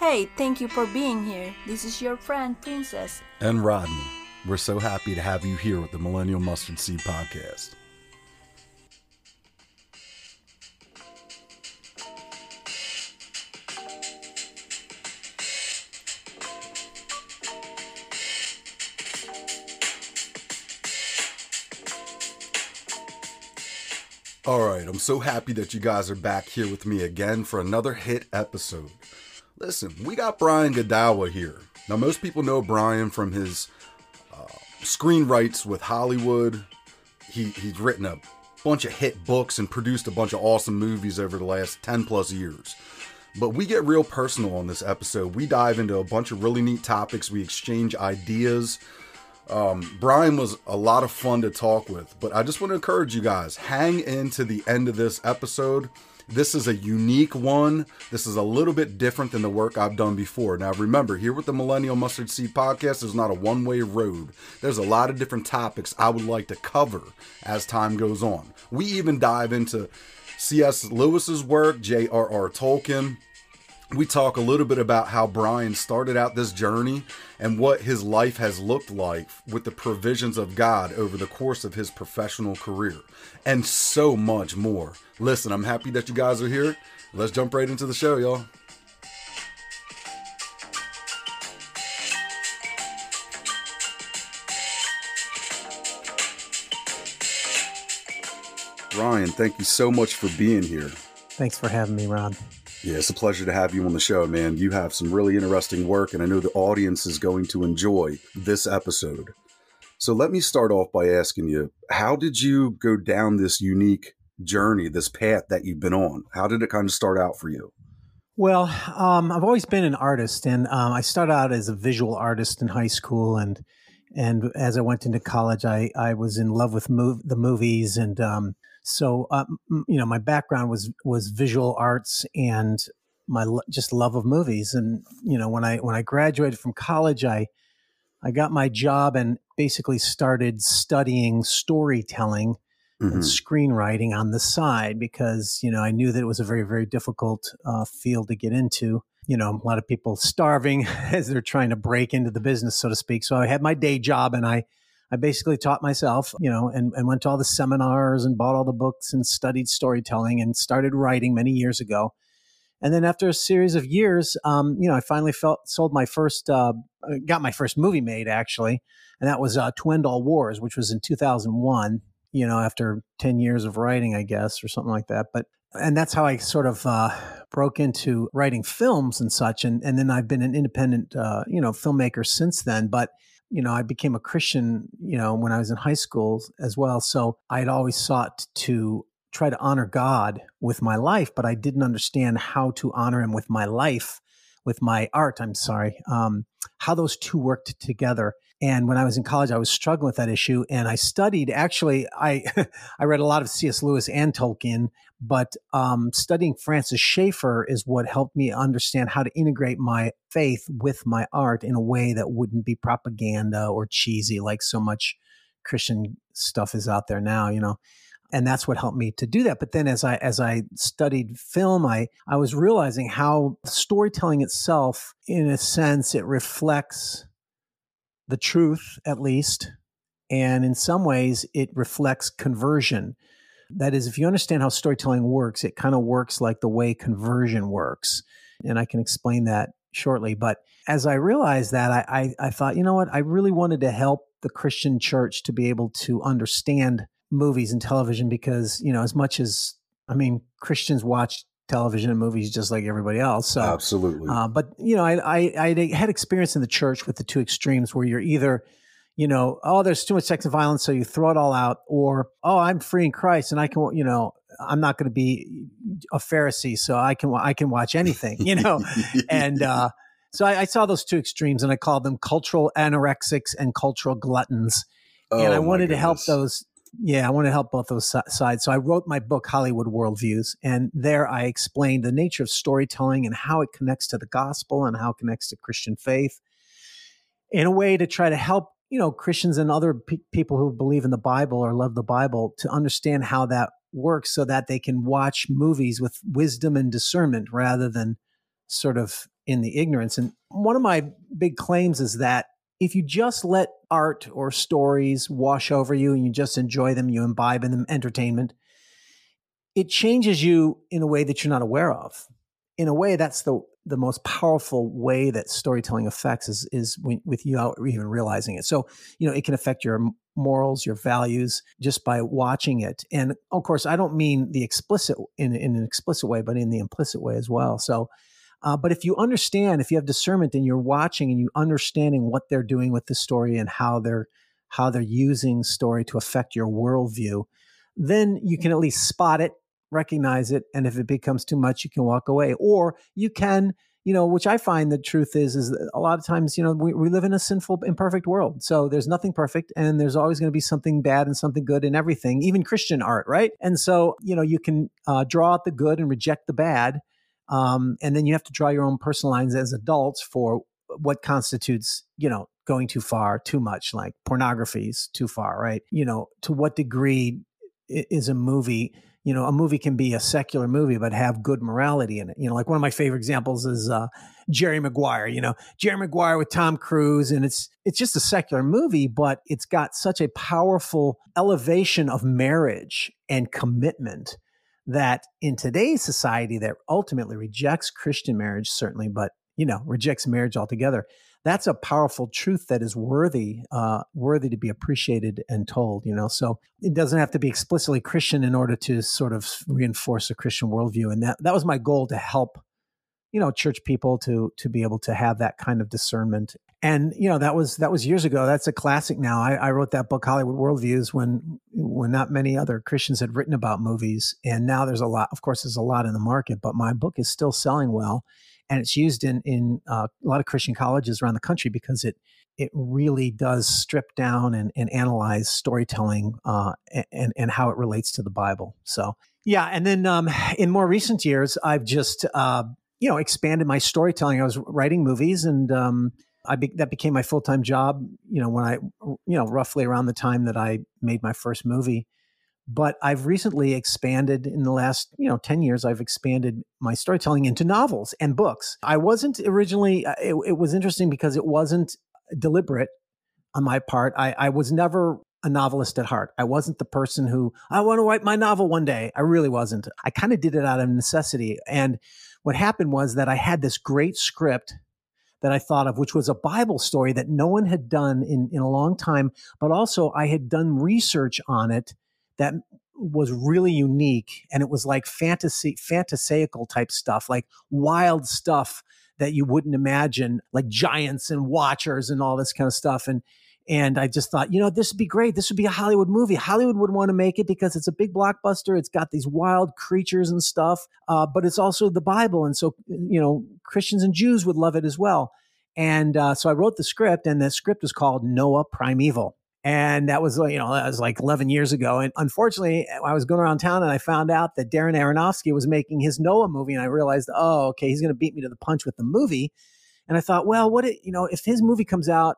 Hey, thank you for being here. This is your friend, Princess. And Rodney. We're so happy to have you here with the Millennial Mustard Seed Podcast. All right, I'm so happy that you guys are back here with me again for another hit episode. Listen, we got Brian Godawa here. Now, most people know Brian from his uh, screenwrites with Hollywood. He, he's written a bunch of hit books and produced a bunch of awesome movies over the last 10 plus years. But we get real personal on this episode. We dive into a bunch of really neat topics. We exchange ideas. Um, Brian was a lot of fun to talk with, but I just want to encourage you guys hang in to the end of this episode. This is a unique one. This is a little bit different than the work I've done before. Now, remember, here with the Millennial Mustard Seed podcast, there's not a one way road. There's a lot of different topics I would like to cover as time goes on. We even dive into C.S. Lewis's work, J.R.R. Tolkien, we talk a little bit about how Brian started out this journey and what his life has looked like with the provisions of God over the course of his professional career, and so much more. Listen, I'm happy that you guys are here. Let's jump right into the show, y'all. Ryan, thank you so much for being here. Thanks for having me, Ron. Yeah, it's a pleasure to have you on the show, man. You have some really interesting work, and I know the audience is going to enjoy this episode. So let me start off by asking you how did you go down this unique journey, this path that you've been on? How did it kind of start out for you? Well, um, I've always been an artist, and um, I started out as a visual artist in high school, and and as I went into college, I I was in love with mov- the movies, and um, so, um, you know, my background was was visual arts and my just love of movies. And you know, when I when I graduated from college, I I got my job and basically started studying storytelling mm-hmm. and screenwriting on the side because you know I knew that it was a very very difficult uh, field to get into. You know, a lot of people starving as they're trying to break into the business, so to speak. So I had my day job and I I basically taught myself, you know, and, and went to all the seminars and bought all the books and studied storytelling and started writing many years ago. And then after a series of years, um, you know, I finally felt sold my first, uh, got my first movie made actually, and that was uh, To End All Wars, which was in 2001. You know, after 10 years of writing, I guess, or something like that. But and that's how I sort of uh, broke into writing films and such. And and then I've been an independent, uh, you know, filmmaker since then. But you know, I became a Christian, you know, when I was in high school as well. So I had always sought to try to honor God with my life, but I didn't understand how to honor Him with my life, with my art. I'm sorry, um, how those two worked together. And when I was in college, I was struggling with that issue, and I studied. Actually, I I read a lot of C.S. Lewis and Tolkien, but um, studying Francis Schaeffer is what helped me understand how to integrate my faith with my art in a way that wouldn't be propaganda or cheesy like so much Christian stuff is out there now. You know, and that's what helped me to do that but then as i as i studied film i i was realizing how storytelling itself in a sense it reflects the truth at least and in some ways it reflects conversion. That is if you understand how storytelling works it kind of works like the way conversion works and i can explain that shortly. But as i realized that I, I, I thought you know what? I really wanted to help the christian church to be able to understand movies and television because you know as much as i mean christians watch television and movies just like everybody else. So absolutely. uh, but you know I, I i had experience in the church with the two extremes where you're either you know oh there's too much sex and violence so you throw it all out or oh i'm free in christ and i can you know i'm not going to be a pharisee so i can i can watch anything you know? And uh so I, I, saw those two extremes and i called them cultural anorexics and cultural gluttons. Oh, and i wanted to help those yeah, I want to help both those sides. So I wrote my book, Hollywood Worldviews, and there I explained the nature of storytelling and how it connects to the gospel and how it connects to Christian faith in a way to try to help, you know, Christians and other pe- people who believe in the Bible or love the Bible to understand how that works so that they can watch movies with wisdom and discernment rather than sort of in the ignorance. And one of my big claims is that if you just let art or stories wash over you and you just enjoy them, you imbibe in them entertainment, it changes you in a way that you're not aware of. In a way, that's the the most powerful way that storytelling affects is is when, with you out even realizing it. So you know it can affect your morals, your values, just by watching it. And of course, I don't mean the explicit in in an explicit way, but in the implicit way as well. So. Uh, but if you understand, if you have discernment and you're watching and you understanding what they're doing with the story and how they're how they're using story to affect your worldview, then you can at least spot it recognize it and if it becomes too much you can walk away. Or you can you know which i find the truth is is a lot of times you know we, we live in a sinful imperfect world. So there's nothing perfect and there's always going to be something bad and something good in everything even christian art right? And so you know you can uh, draw out the good and reject the bad um, and then you have to draw your own personal lines as adults for what constitutes you know going too far too much like pornography's too far right you know to what degree is a movie you know, a movie can be a secular movie, but have good morality in it. You know, like one of my favorite examples is uh, Jerry Maguire. You know, Jerry Maguire with Tom Cruise, and it's it's just a secular movie, but it's got such a powerful elevation of marriage and commitment that in today's society that ultimately rejects Christian marriage, certainly, but you know, rejects marriage altogether that's a powerful truth that is worthy uh, worthy to be appreciated and told you know? So it doesn't have to be explicitly christian in order to sort of reinforce a christian worldview and that that was my goal to help you know church people to to be able to have that kind of discernment and you know that was that was years ago. That's a classic now. I, I wrote that book hollywood worldviews when when not many other christians had written about movies. And now there's a lot of course there's a lot in the market but my book is still selling well. And it's used in in uh, a lot of Christian colleges around the country because it it really does strip down and, and analyze storytelling uh, and and how it relates to the Bible. So yeah, and then um, in more recent years, I've just uh, you know expanded my storytelling. I was writing movies, and um, I be- that became my full time job. You know, when I you know roughly around the time that I made my first movie but I've recently expanded in the last, you know, 10 years, I've expanded my storytelling into novels and books. I wasn't originally, uh, it, it was interesting because it wasn't deliberate on my part. I, I was never a novelist at heart. I wasn't the person who, I want to write my novel one day. I really wasn't. I kind of did it out of necessity. And what happened was that I had this great script that I thought of, which was a Bible story that no one had done in, in a long time, but also I had done research on it that was really unique and it was like fantasy fantasaical type stuff like wild stuff that you wouldn't imagine like giants and watchers and all this kind of stuff and and I just thought, you know, this would be great. This would be a Hollywood movie. Hollywood would want to make it because it's a big blockbuster. It's got these wild creatures and stuff, uh, but it's also the Bible. And so, you know, Christians and Jews would love it as well. And uh, so I wrote the script, and the script was called Noah Primeval. And that was, you know, that was like 11 years ago. And unfortunately, I was going around town and I found out that Darren Aronofsky was making his Noah movie. And I realized, oh, okay, he's going to beat me to the punch with the movie. And I thought, well, what, it, you know, if his movie comes out,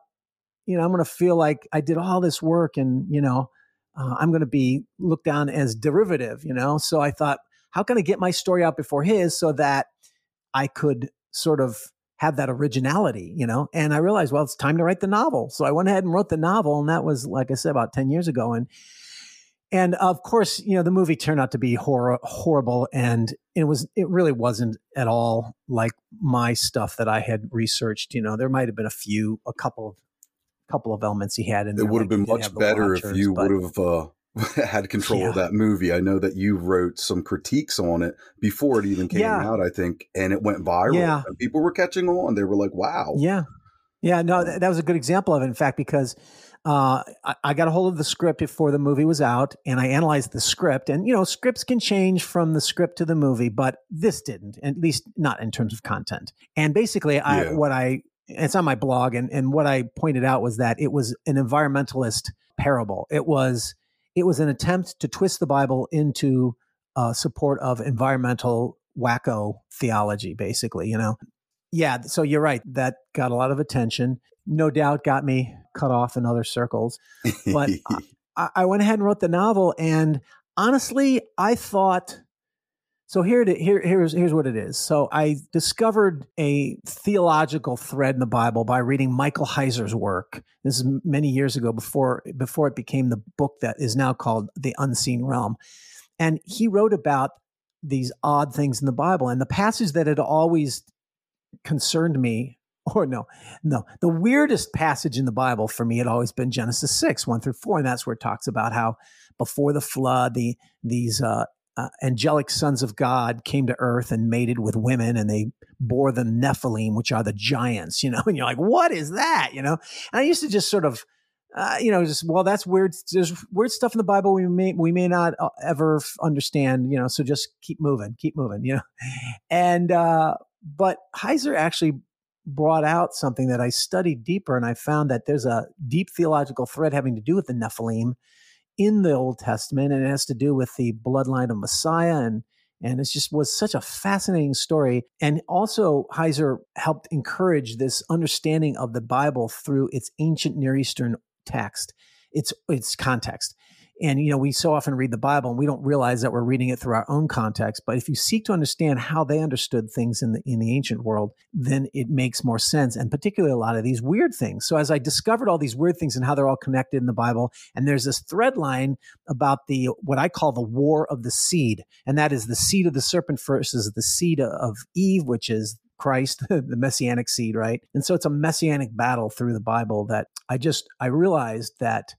you know, I'm going to feel like I did all this work and, you know, uh, I'm going to be looked down as derivative, you know? So I thought, how can I get my story out before his so that I could sort of have that originality, you know? And I realized, well, it's time to write the novel. So I went ahead and wrote the novel. And that was, like I said, about 10 years ago. And, and of course, you know, the movie turned out to be hor- horrible. And it was, it really wasn't at all like my stuff that I had researched. You know, there might have been a few, a couple of, couple of elements he had in the it would have been much better if you would have uh, had control yeah. of that movie. I know that you wrote some critiques on it before it even came yeah. out, I think, and it went viral. Yeah. And people were catching on. They were like, wow. Yeah. Yeah. No, that, that was a good example of it, in fact, because uh, I, I, got a hold of the script before the movie was out and I analyzed the script. And, you know, scripts can change from the script to the movie, but this didn't, at least not in terms of content. And basically, I, what I, it's on my blog, and, and what I pointed out was that it was an environmentalist parable. It was it was an attempt to twist the Bible into uh, support of environmental wacko theology, basically, you know? Yeah, so you're right. That got a lot of attention. No doubt got me cut off in other circles. But I, I went ahead and wrote the novel. And honestly, I thought So here, to, here, here's here's what it is. So I discovered a theological thread in the Bible by reading Michael Heiser's work. This is many years ago, before before it became the book that is now called The Unseen Realm, and he wrote about these odd things in the Bible. And the passage that had always concerned me or no, no. The weirdest passage in the Bible for me had always been Genesis 6, 1 through 4. And that's where it talks about how before the flood, the these uh, uh, angelic sons of God came to earth and mated with women and they bore the Nephilim, which are the giants, you know, and you're like, what is that? You know? And I used to just sort of, uh, you know, just, well, that's weird. There's weird stuff in the Bible we may, we may not uh, ever understand, you know, so just keep moving, keep moving, you know? And, uh, but Heiser actually brought out something that I studied deeper, and I found that there's a deep theological thread having to do with the Nephilim in the Old Testament, and it has to do with the bloodline of Messiah and and it just was such a fascinating story. And also, Heiser helped encourage this understanding of the Bible through its ancient Near Eastern text, its its context. And, you know, we so often read the Bible and we don't realize that we're reading it through our own context. But if you seek to understand how they understood things in the, in the ancient world, then it makes more sense. And particularly a lot of these weird things. So as I discovered all these weird things and how they're all connected in the Bible, and there's this thread line about the, what I call the war of the seed. And that is the seed of the serpent versus the seed of Eve, which is Christ, the messianic seed, right? And so it's a messianic battle through the Bible that I just I realized that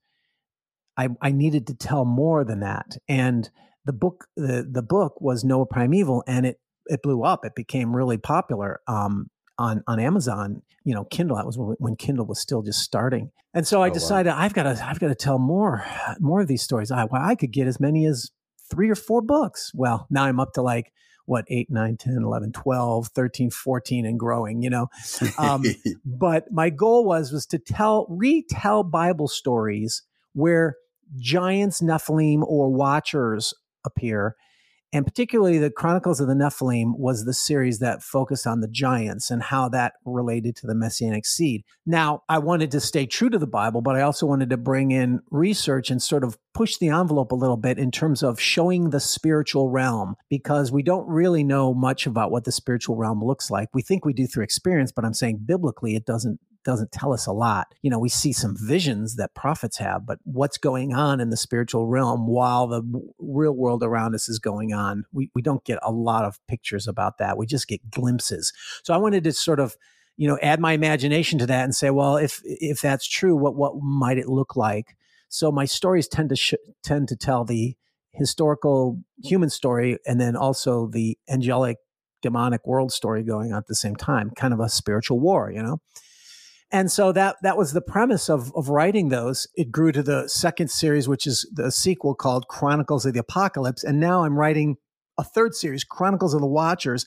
I, I needed to tell more than that. And the book the, the book was Noah Primeval and it it blew up. It became really popular um, on on Amazon. You know, Kindle. That was when Kindle was still just starting. And so I oh, decided wow. I've got to I've got to tell more more of these stories. I well, I could get as many as three or four books. Well, now I'm up to like what 8 9 10 11 12 13 14 and growing you know um, but my goal was was to tell retell bible stories where giants, Nephilim, or Watchers appear. And particularly, the Chronicles of the Nephilim was the series that focused on the giants and how that related to the Messianic seed. Now, I wanted to stay true to the Bible, but I also wanted to bring in research and sort of push the envelope a little bit in terms of showing the spiritual realm, because we don't really know much about what the spiritual realm looks like. We think we do through experience, but I'm saying biblically, it doesn't doesn't tell us a lot. You know, we see some visions that prophets have, but what's going on in the spiritual realm while the real world around us is going on, we, we don't get a lot of pictures about that. We just get glimpses. So I wanted to sort of, you know, add my imagination to that and say, well, if if that's true, what what might it look like? So my stories tend to sh- tend to tell the historical human story and then also the angelic demonic world story going on at the same time, kind of a spiritual war, you know. And so that that was the premise of of writing those. It grew to the second series, which is the sequel called Chronicles of the Apocalypse, and now I'm writing a third series, Chronicles of the Watchers.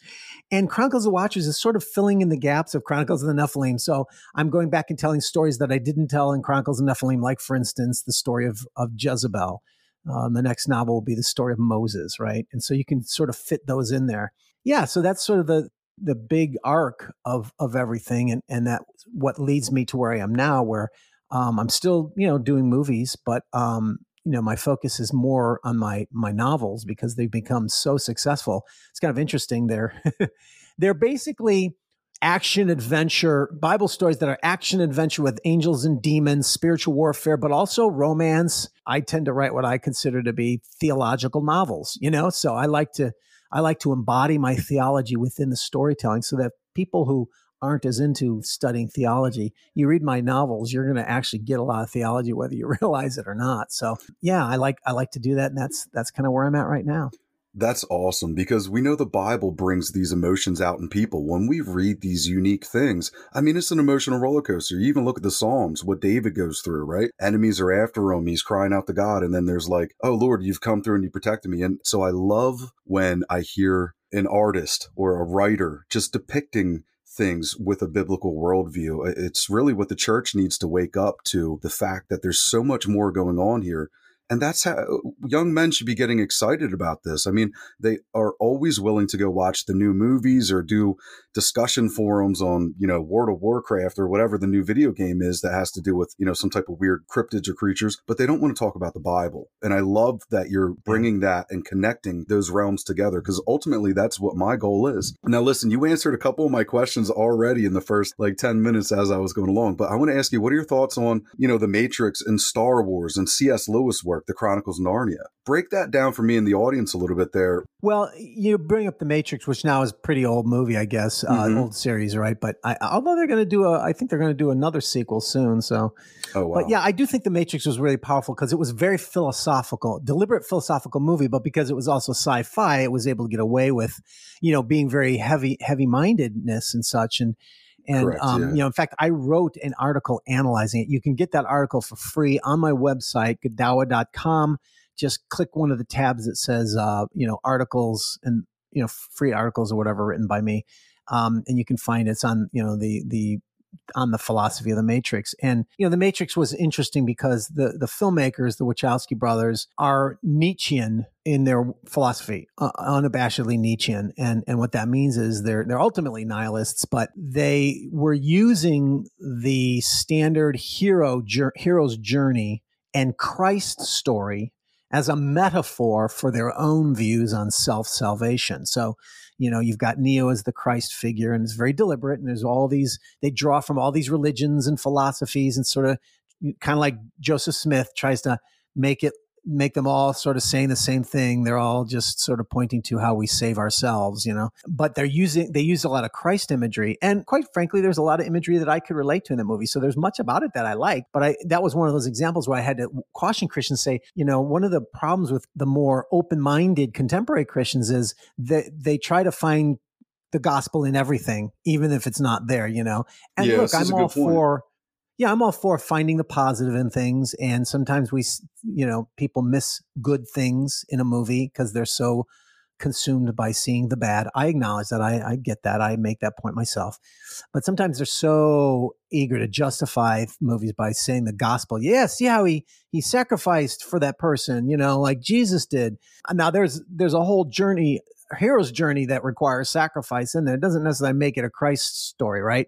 And Chronicles of the Watchers is sort of filling in the gaps of Chronicles of the Nephilim. So I'm going back and telling stories that I didn't tell in Chronicles of the Nephilim, like, for instance, the story of, of Jezebel. Um, the next novel will be the story of Moses, right? And so you can sort of fit those in there. Yeah, so that's sort of the the big arc of of everything and and that what leads me to where I am now where um, I'm still you know doing movies but um, you know my focus is more on my my novels because they've become so successful. It's kind of interesting they're they're basically action adventure bible stories that are action adventure with angels and demons spiritual warfare but also romance. I tend to write what i consider to be theological novels you know? So i like to I like to embody my theology within the storytelling so that people who aren't as into studying theology, you read my novels, you're going to actually get a lot of theology whether you realize it or not. So, yeah, I like I like to do that and that's that's kind of where I'm at right now. That's awesome because we know the Bible brings these emotions out in people. When we read these unique things, I mean, it's an emotional roller coaster. You even look at the Psalms, what David goes through, right? Enemies are after him. He's crying out to God. And then there's like, oh, Lord, you've come through and you protected me. And so I love when I hear an artist or a writer just depicting things with a biblical worldview. It's really what the church needs to wake up to the fact that there's so much more going on here And that's how young men should be getting excited about this. I mean, they are always willing to go watch the new movies or do discussion forums on, you know, World of Warcraft or whatever the new video game is that has to do with, you know, some type of weird cryptids or creatures, but they don't want to talk about the Bible. And I love that you're bringing that and connecting those realms together because ultimately that's what my goal is. Now, listen, you answered a couple of my questions already in the first like 10 minutes as I was going along, but I want to ask you, what are your thoughts on, you know, the Matrix and Star Wars and C.S. Lewis work, The Chronicles of Narnia? Break that down for me and the audience a little bit there. Well, you bring up the Matrix, which now is a pretty old movie, I guess, uh, Mhm. old series, right? But I, although they're going to do a, I think they're going to do another sequel soon. So, Oh, wow. but yeah, I do think the Matrix was really powerful because it was very philosophical, deliberate philosophical movie. But because it was also sci-fi, it was able to get away with, you know, being very heavy, heavy-mindedness and such. And and Correct, um, yeah. you know, in fact, I wrote an article analyzing it. You can get that article for free on my website, godawa.com. Just click one of the tabs that says, uh, you know, articles and you know, free articles or whatever written by me, um, and you can find it's on you know the the on the philosophy of the Matrix. And you know, the Matrix was interesting because the the filmmakers, the Wachowski brothers, are Nietzschean in their philosophy, uh, unabashedly Nietzschean. And and what that means is they're they're ultimately nihilists, but they were using the standard hero hero's journey and Christ's story as a metaphor for their own views on self salvation. So, you know, you've got Neo as the Christ figure, and it's very deliberate. And there's all these, they draw from all these religions and philosophies and sort of kind of like Joseph Smith tries to make it, make them all sort of saying the same thing. They're all just sort of pointing to how we save ourselves, you know, but they're using, they use a lot of Christ imagery. And quite frankly, there's a lot of imagery that I could relate to in the movie. So there's much about it that I like, but I, that was one of those examples where I had to caution Christians say, you know, one of the problems with the more open-minded contemporary Christians is that they try to find the gospel in everything, even if it's not there, you know. And Yeah, look, I'm all for yeah, I'm all for finding the positive in things. And sometimes we, you know, people miss good things in a movie because they're so consumed by seeing the bad. I acknowledge that. I, I get that. I make that point myself. But sometimes they're so eager to justify movies by saying the gospel. Yeah, see how he he sacrificed for that person, you know, like Jesus did. Uh, now there's there's a whole journey, hero's journey that requires sacrifice in there. It doesn't necessarily make it a Christ story, right?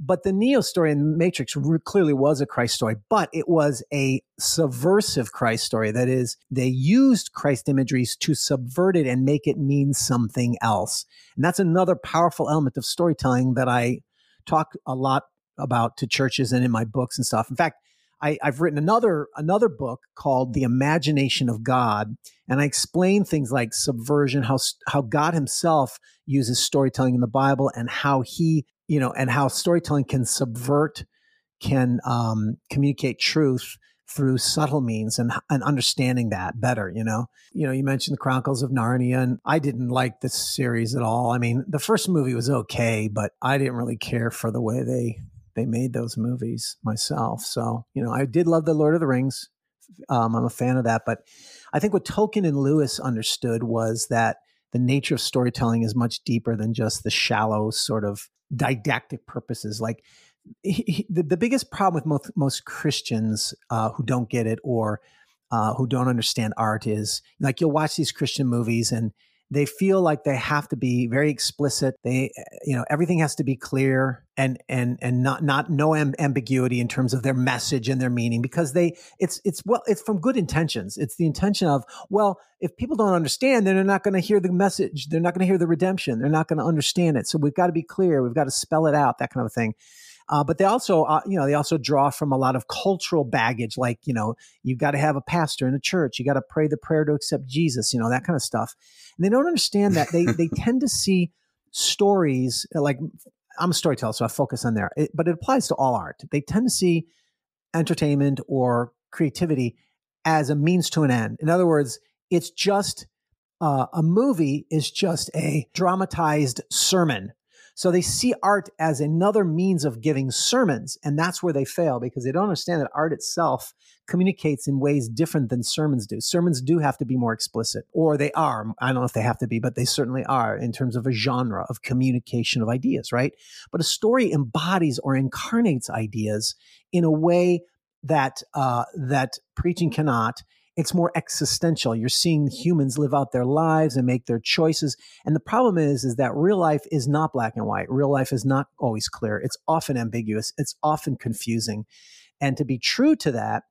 But the Neo story in Matrix clearly was a Christ story, but it was a subversive Christ story. That is, they used Christ imageries to subvert it and make it mean something else. And that's another powerful element of storytelling that I talk a lot about to churches and in my books and stuff. In fact, I, I've written another another book called The Imagination of God, and I explain things like subversion, how how God Himself uses storytelling in the Bible, and how He you know, and how storytelling can subvert, can um, communicate truth through subtle means and, and understanding that better, you know. You know, you mentioned the Chronicles of Narnia, and I didn't like this series at all. I mean, the first movie was okay, but I didn't really care for the way they they made those movies myself. So, you know, I did love the Lord of the Rings. Um, I'm a fan of that, but I think what Tolkien and Lewis understood was that the nature of storytelling is much deeper than just the shallow sort of didactic purposes. Like he, he- the, the biggest problem with most, most Christians uh, who don't get it or uh, who don't understand art is like you'll watch these Christian movies and they feel like they have to be very explicit. They, you know, everything has to be clear and and and not not no am- ambiguity in terms of their message and their meaning because they it's it's well it's from good intentions. It's the intention of well, if people don't understand, then they're not going to hear the message. They're not going to hear the redemption. They're not going to understand it. So we've got to be clear. We've got to spell it out. That kind of thing. Uh, but they also, uh, you know, they also draw from a lot of cultural baggage, like you know, you've got to have a pastor in a church. You got to pray the prayer to accept Jesus. You know, that kind of stuff. And they don't understand that they they tend to see stories like I'm a storyteller, so I focus on there. It, but it applies to all art. They tend to see entertainment or creativity as a means to an end. In other words, it's just uh, a movie is just a dramatized sermon. So they see art as another means of giving sermons, and that's where they fail because they don't understand that art itself communicates in ways different than sermons do. Sermons do have to be more explicit, or they are. I don't know if they have to be, but they certainly are in terms of a genre of communication of ideas, right? But a story embodies or incarnates ideas in a way that uh, that preaching cannot, it's more existential. You're seeing humans live out their lives and make their choices. And the problem is, is that real life is not black and white. Real life is not always clear. It's often ambiguous. It's often confusing. And to be true to that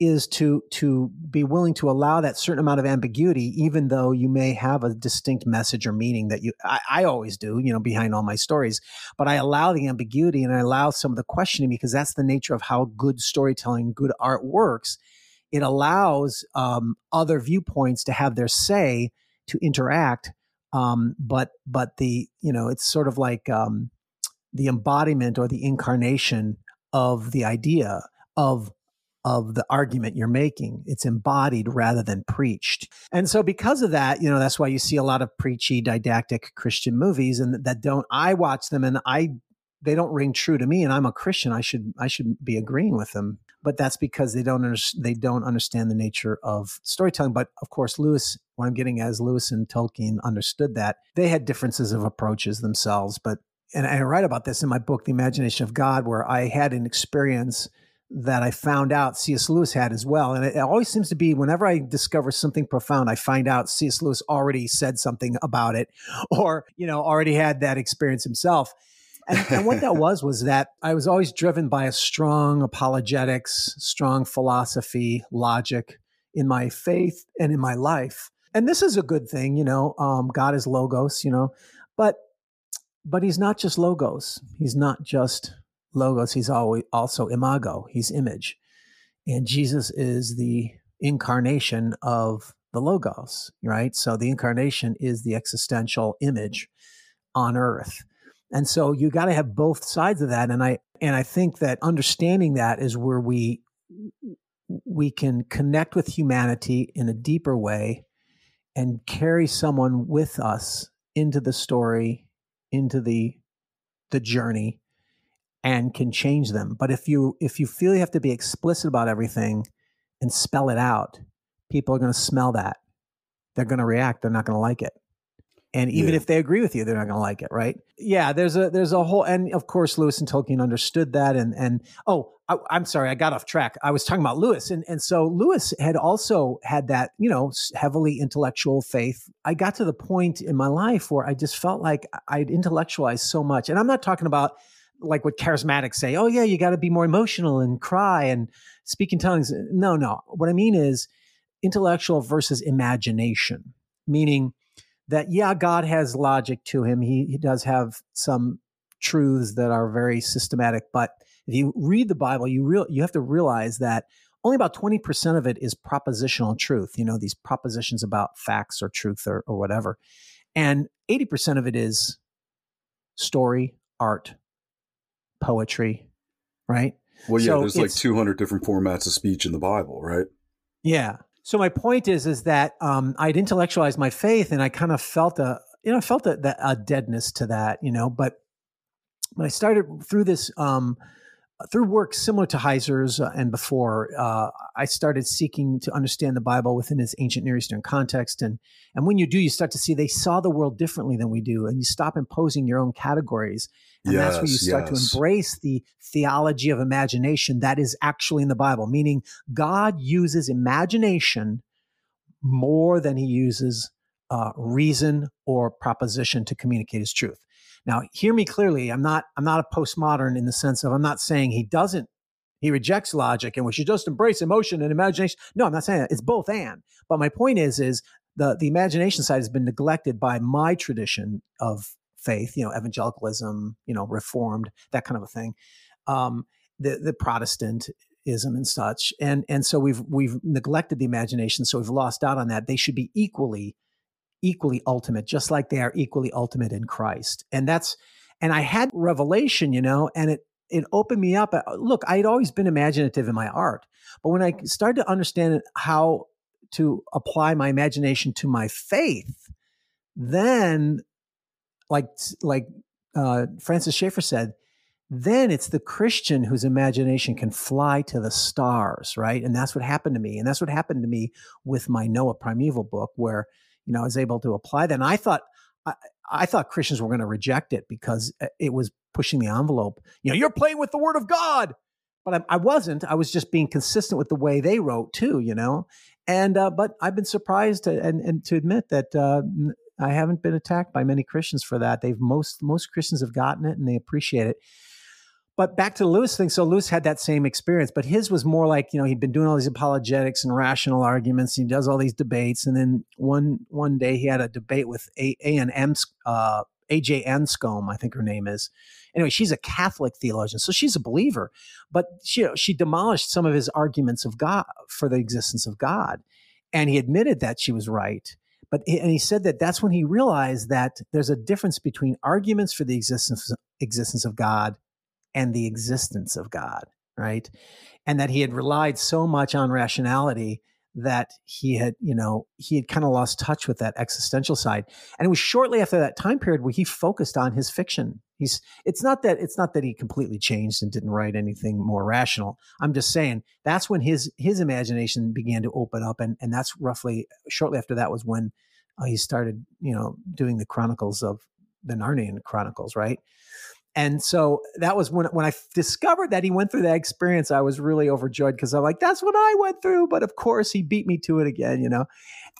is to to be willing to allow that certain amount of ambiguity, even though you may have a distinct message or meaning that you I, I always do, you know, behind all my stories. But I allow the ambiguity and I allow some of the questioning because that's the nature of how good storytelling, good art works it allows um, other viewpoints to have their say to interact um, but but the you know it's sort of like um, the embodiment or the incarnation of the idea of of the argument you're making. It's embodied rather than preached. And so because of that you know that's why you see a lot of preachy didactic christian movies and that don't i watch them and i they don't ring true to me and i'm a christian i should i should be agreeing with them but that's because they don't under, they don't understand the nature of storytelling. But of course, Lewis, what I'm getting as Lewis and Tolkien understood that they had differences of approaches themselves. But and I write about this in my book, The Imagination of God, where I had an experience that I found out C.S. Lewis had as well. And it always seems to be whenever I discover something profound, I find out C.S. Lewis already said something about it or, you know, already had that experience himself. And, and, what that was was that I was always driven by a strong apologetics, strong philosophy, logic in my faith and in my life. And this is a good thing, you know. Um, God is logos, you know, but but he's not just logos. He's not just logos. He's always also imago. He's image, and Jesus is the incarnation of the logos, right? So the incarnation is the existential image on earth and so you got to have both sides of that. And I and I think that understanding that is where we we can connect with humanity in a deeper way and carry someone with us into the story, into the the journey and can change them. But if you if you feel you have to be explicit about everything and spell it out, people are going to smell that. They're going to react. They're not going to like it and even yeah. if they agree with you they're not going to like it right? Yeah there's a there's a whole and of course lewis and tolkien understood that and and oh I, am sorry i got off track. I was talking about lewis and and so lewis had also had that you know heavily intellectual faith. I got to the point in my life where i just felt like i'd intellectualized so much. And i'm not talking about like what charismatics say oh yeah you got to be more emotional and cry and speak in tongues. No no. What i mean is intellectual versus imagination meaning that yeah, God has logic to him. He, he does have some truths that are very systematic, but if you read the Bible, you real you have to realize that only about 20% of it is propositional truth, you know, these propositions about facts or truth or, or whatever. And 80% of it is story, art, poetry, right? Well, yeah, so there's like 200 different formats of speech in the Bible, right? Yeah. So my point is, is that um, I'd intellectualized my faith, and I kind of felt a, you know, felt a, a deadness to that, you know. But when I started through this, um, through work similar to Heiser's uh, and before, uh, I started seeking to understand the Bible within its ancient Near Eastern context. And and when you do, you start to see they saw the world differently than we do, and you stop imposing your own categories. And yes, that's where you start yes. to embrace the theology of imagination that is actually in the Bible, meaning God uses imagination more than he uses uh, reason or proposition to communicate his truth. Now, hear me clearly. I'm not I'm not a postmodern in the sense of I'm not saying he doesn't he rejects logic and we should just embrace emotion and imagination. No, I'm not saying that. It's both and. But my point is is the the imagination side has been neglected by my tradition of faith, you know, evangelicalism, you know, reformed, that kind of a thing. Um, the the Protestantism and such. And and so we've we've neglected the imagination, so we've lost out on that. They should be equally equally ultimate, just like they are equally ultimate in Christ. And that's and I had revelation, you know, and it it opened me up. Uh, look, I had always been imaginative in my art, but when I started to understand how to apply my imagination to my faith, then like like uh, Francis Schaeffer said, then it's the Christian whose imagination can fly to the stars, right? And that's what happened to me, and that's what happened to me with my Noah Primeval book, where you know I was able to apply that. And I thought I, I thought Christians were going to reject it because uh, it was pushing the envelope. You know, you're playing with the Word of God. but I, I, wasn't. I was just being consistent with the way they wrote too, you know. And uh, but I've been surprised to, and and to admit that uh, I haven't been attacked by many Christians for that. They've most most Christians have gotten it and they appreciate it. But back to the Lewis thing. So Lewis had that same experience, but his was more like you know he'd been doing all these apologetics and rational arguments. He does all these debates, and then one one day he had a debate with A and M uh, AJ Anscombe, I think her name is. Anyway, she's a Catholic theologian, so she's a believer, but she she demolished some of his arguments of God for the existence of God, and he admitted that she was right. But and he said that that's when he realized that there's a difference between arguments for the existence existence of God and the existence of God, right? And that he had relied so much on rationality that he had, you know, he had kind of lost touch with that existential side. And it was shortly after that time period where he focused on his fiction. He's it's not that it's not that he completely changed and didn't write anything more rational. I'm just saying that's when his his imagination began to open up and and that's roughly shortly after that was when uh, he started, you know, doing the chronicles of the Narnian chronicles, right? And so that was when when I discovered that he went through that experience, I was really overjoyed because I'm like, that's what I went through. But of course, he beat me to it again, you know.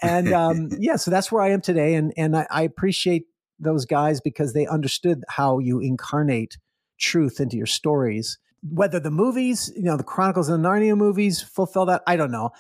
And um, yeah, so that's where I am today, and and I, I appreciate those guys because they understood how you incarnate truth into your stories. Whether the movies, you know, the Chronicles of the Narnia movies fulfill that, I don't know.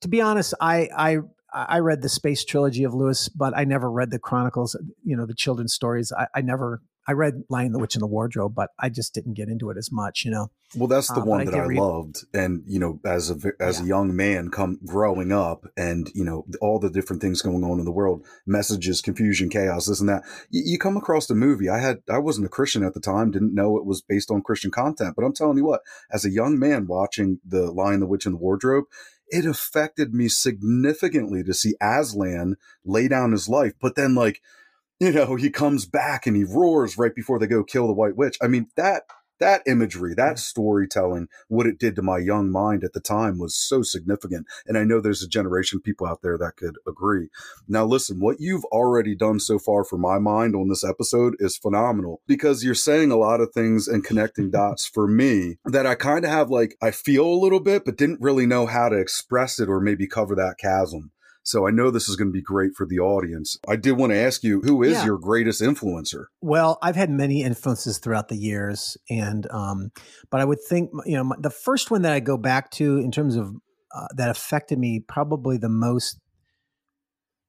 To be honest, I I I read the space trilogy of Lewis, but I never read the Chronicles, you know, the children's stories. I, I never I read Lion, the Witch, and the Wardrobe, but I just didn't get into it as much, you know. Well, that's the uh, one that I, read- loved, and you know, as a as yeah. a young man, come growing up, and you know, all the different things going on in the world, messages, confusion, chaos, this and that. You, you come across the movie. I had I wasn't a Christian at the time, didn't know it was based on Christian content, but I'm telling you what, as a young man watching the Lion, the Witch, and the Wardrobe, it affected me significantly to see Aslan lay down his life, but then like you know, he comes back and he roars right before they go kill the White Witch. I mean, that that imagery, that storytelling, what it did to my young mind at the time was so significant. And I know there's a generation of people out there that could agree. Now, listen, what you've already done so far for my mind on this episode is phenomenal because you're saying a lot of things and connecting dots for me that I kind of have like, I feel a little bit, but didn't really know how to express it or maybe cover that chasm. So I know this is going to be great for the audience. I did want to ask you, who is yeah. your greatest influencer? Well, I've had many influences throughout the years, and um, but I would think you know the first one that I go back to in terms of uh, that affected me probably the most,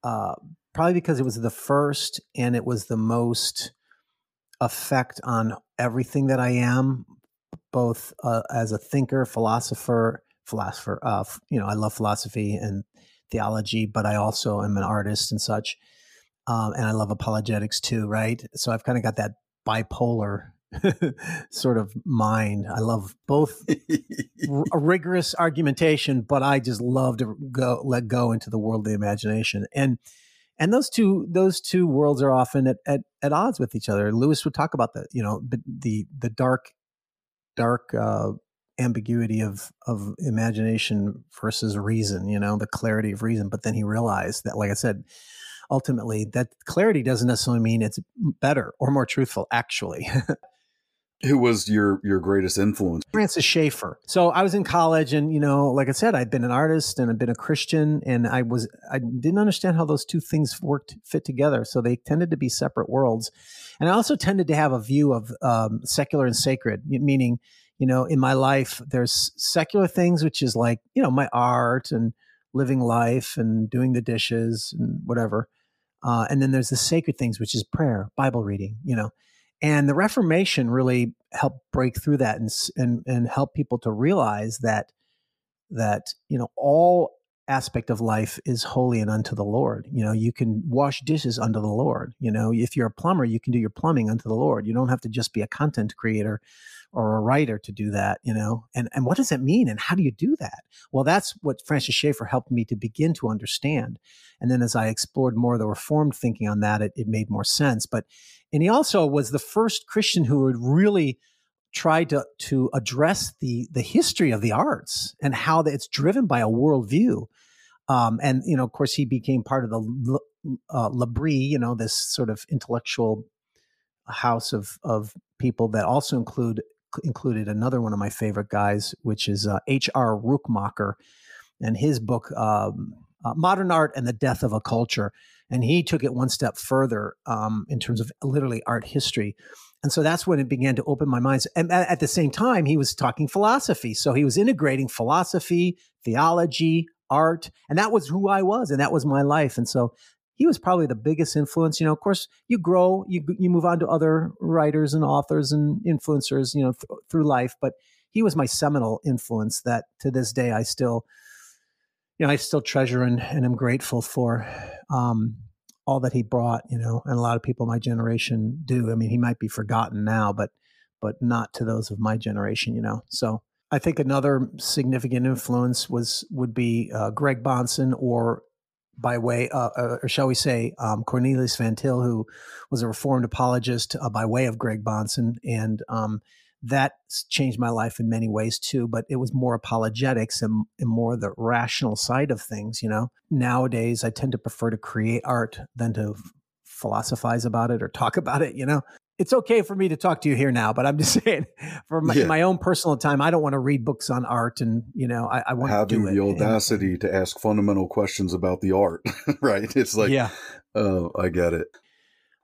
uh, probably because it was the first and it was the most effect on everything that I am, both uh, as a thinker, philosopher, philosopher. Uh, you know, I love philosophy and theology, but I also am an artist and such. Um, and I love apologetics too, right? So I've kind of got that bipolar sort of mind. I love both r- rigorous argumentation, but I just love to go let go into the world of the imagination. And and those two those two worlds are often at, at, at odds with each other. Lewis would talk about the you know the the, the dark dark uh, ambiguity of of imagination versus reason you know the clarity of reason but then he realized that like i said ultimately that clarity doesn't necessarily mean it's better or more truthful actually. Who was your your greatest influence? Francis schaeffer. So i was in college and you know like i said i'd been an artist and i'd been a christian and i was i didn't understand how those two things worked fit together. So they tended to be separate worlds. And i also tended to have a view of um, secular and sacred meaning you know, in my life, there's secular things, which is like, you know, my art and living life and doing the dishes and whatever. Uh, and then there's the sacred things, which is prayer, Bible reading, you know. And the Reformation really helped break through that and and and help people to realize that that you know all aspect of life is holy and unto the Lord. You know, you can wash dishes unto the Lord. You know, if you're a plumber, you can do your plumbing unto the Lord. You don't have to just be a content creator or a writer to do that, you know? And and what does it mean and how do you do that? Well, that's what Francis Schaeffer helped me to begin to understand. And then as I explored more of the reformed thinking on that, it, it made more sense. But and he also was the first Christian who would really try to to address the the history of the arts and how that it's driven by a worldview. Um, and you know, of course, he became part of the uh, you know, this sort of intellectual house of of people that also include included another one of my favorite guys, which is uh, H.R. Rookmaaker, and his book um, uh, "Modern Art and the Death of a Culture." And he took it one step further um, in terms of literally art history. And so that's when it began to open my mind. And at the same time, he was talking philosophy. So he was integrating philosophy, theology, art, and that was who I was, and that was my life. And so he was probably the biggest influence. You know, of course, you grow, you you move on to other writers and authors and influencers, you know, th- through life. But he was my seminal influence that to this day I still, you know, I still treasure and, and am grateful for um, all that he brought. You know, and a lot of people my generation do. I mean, he might be forgotten now, but but not to those of my generation. You know, so. I think another significant influence was would be uh, Greg Bahnsen or by way, uh, uh, or shall we say, um, Cornelius Van Til, who was a Reformed apologist uh, by way of Greg Bahnsen, and um, that changed my life in many ways too. But it was more apologetics and, and, more the rational side of things. You know, nowadays I tend to prefer to create art than to philosophize about it or talk about it. You know, it's okay for me to talk to you here now, but I'm just saying, for my, yeah. my own personal time, I don't want to read books on art, and you know, I, I want having to the audacity and, to ask fundamental questions about the art, right? It's like, yeah, oh, I get it.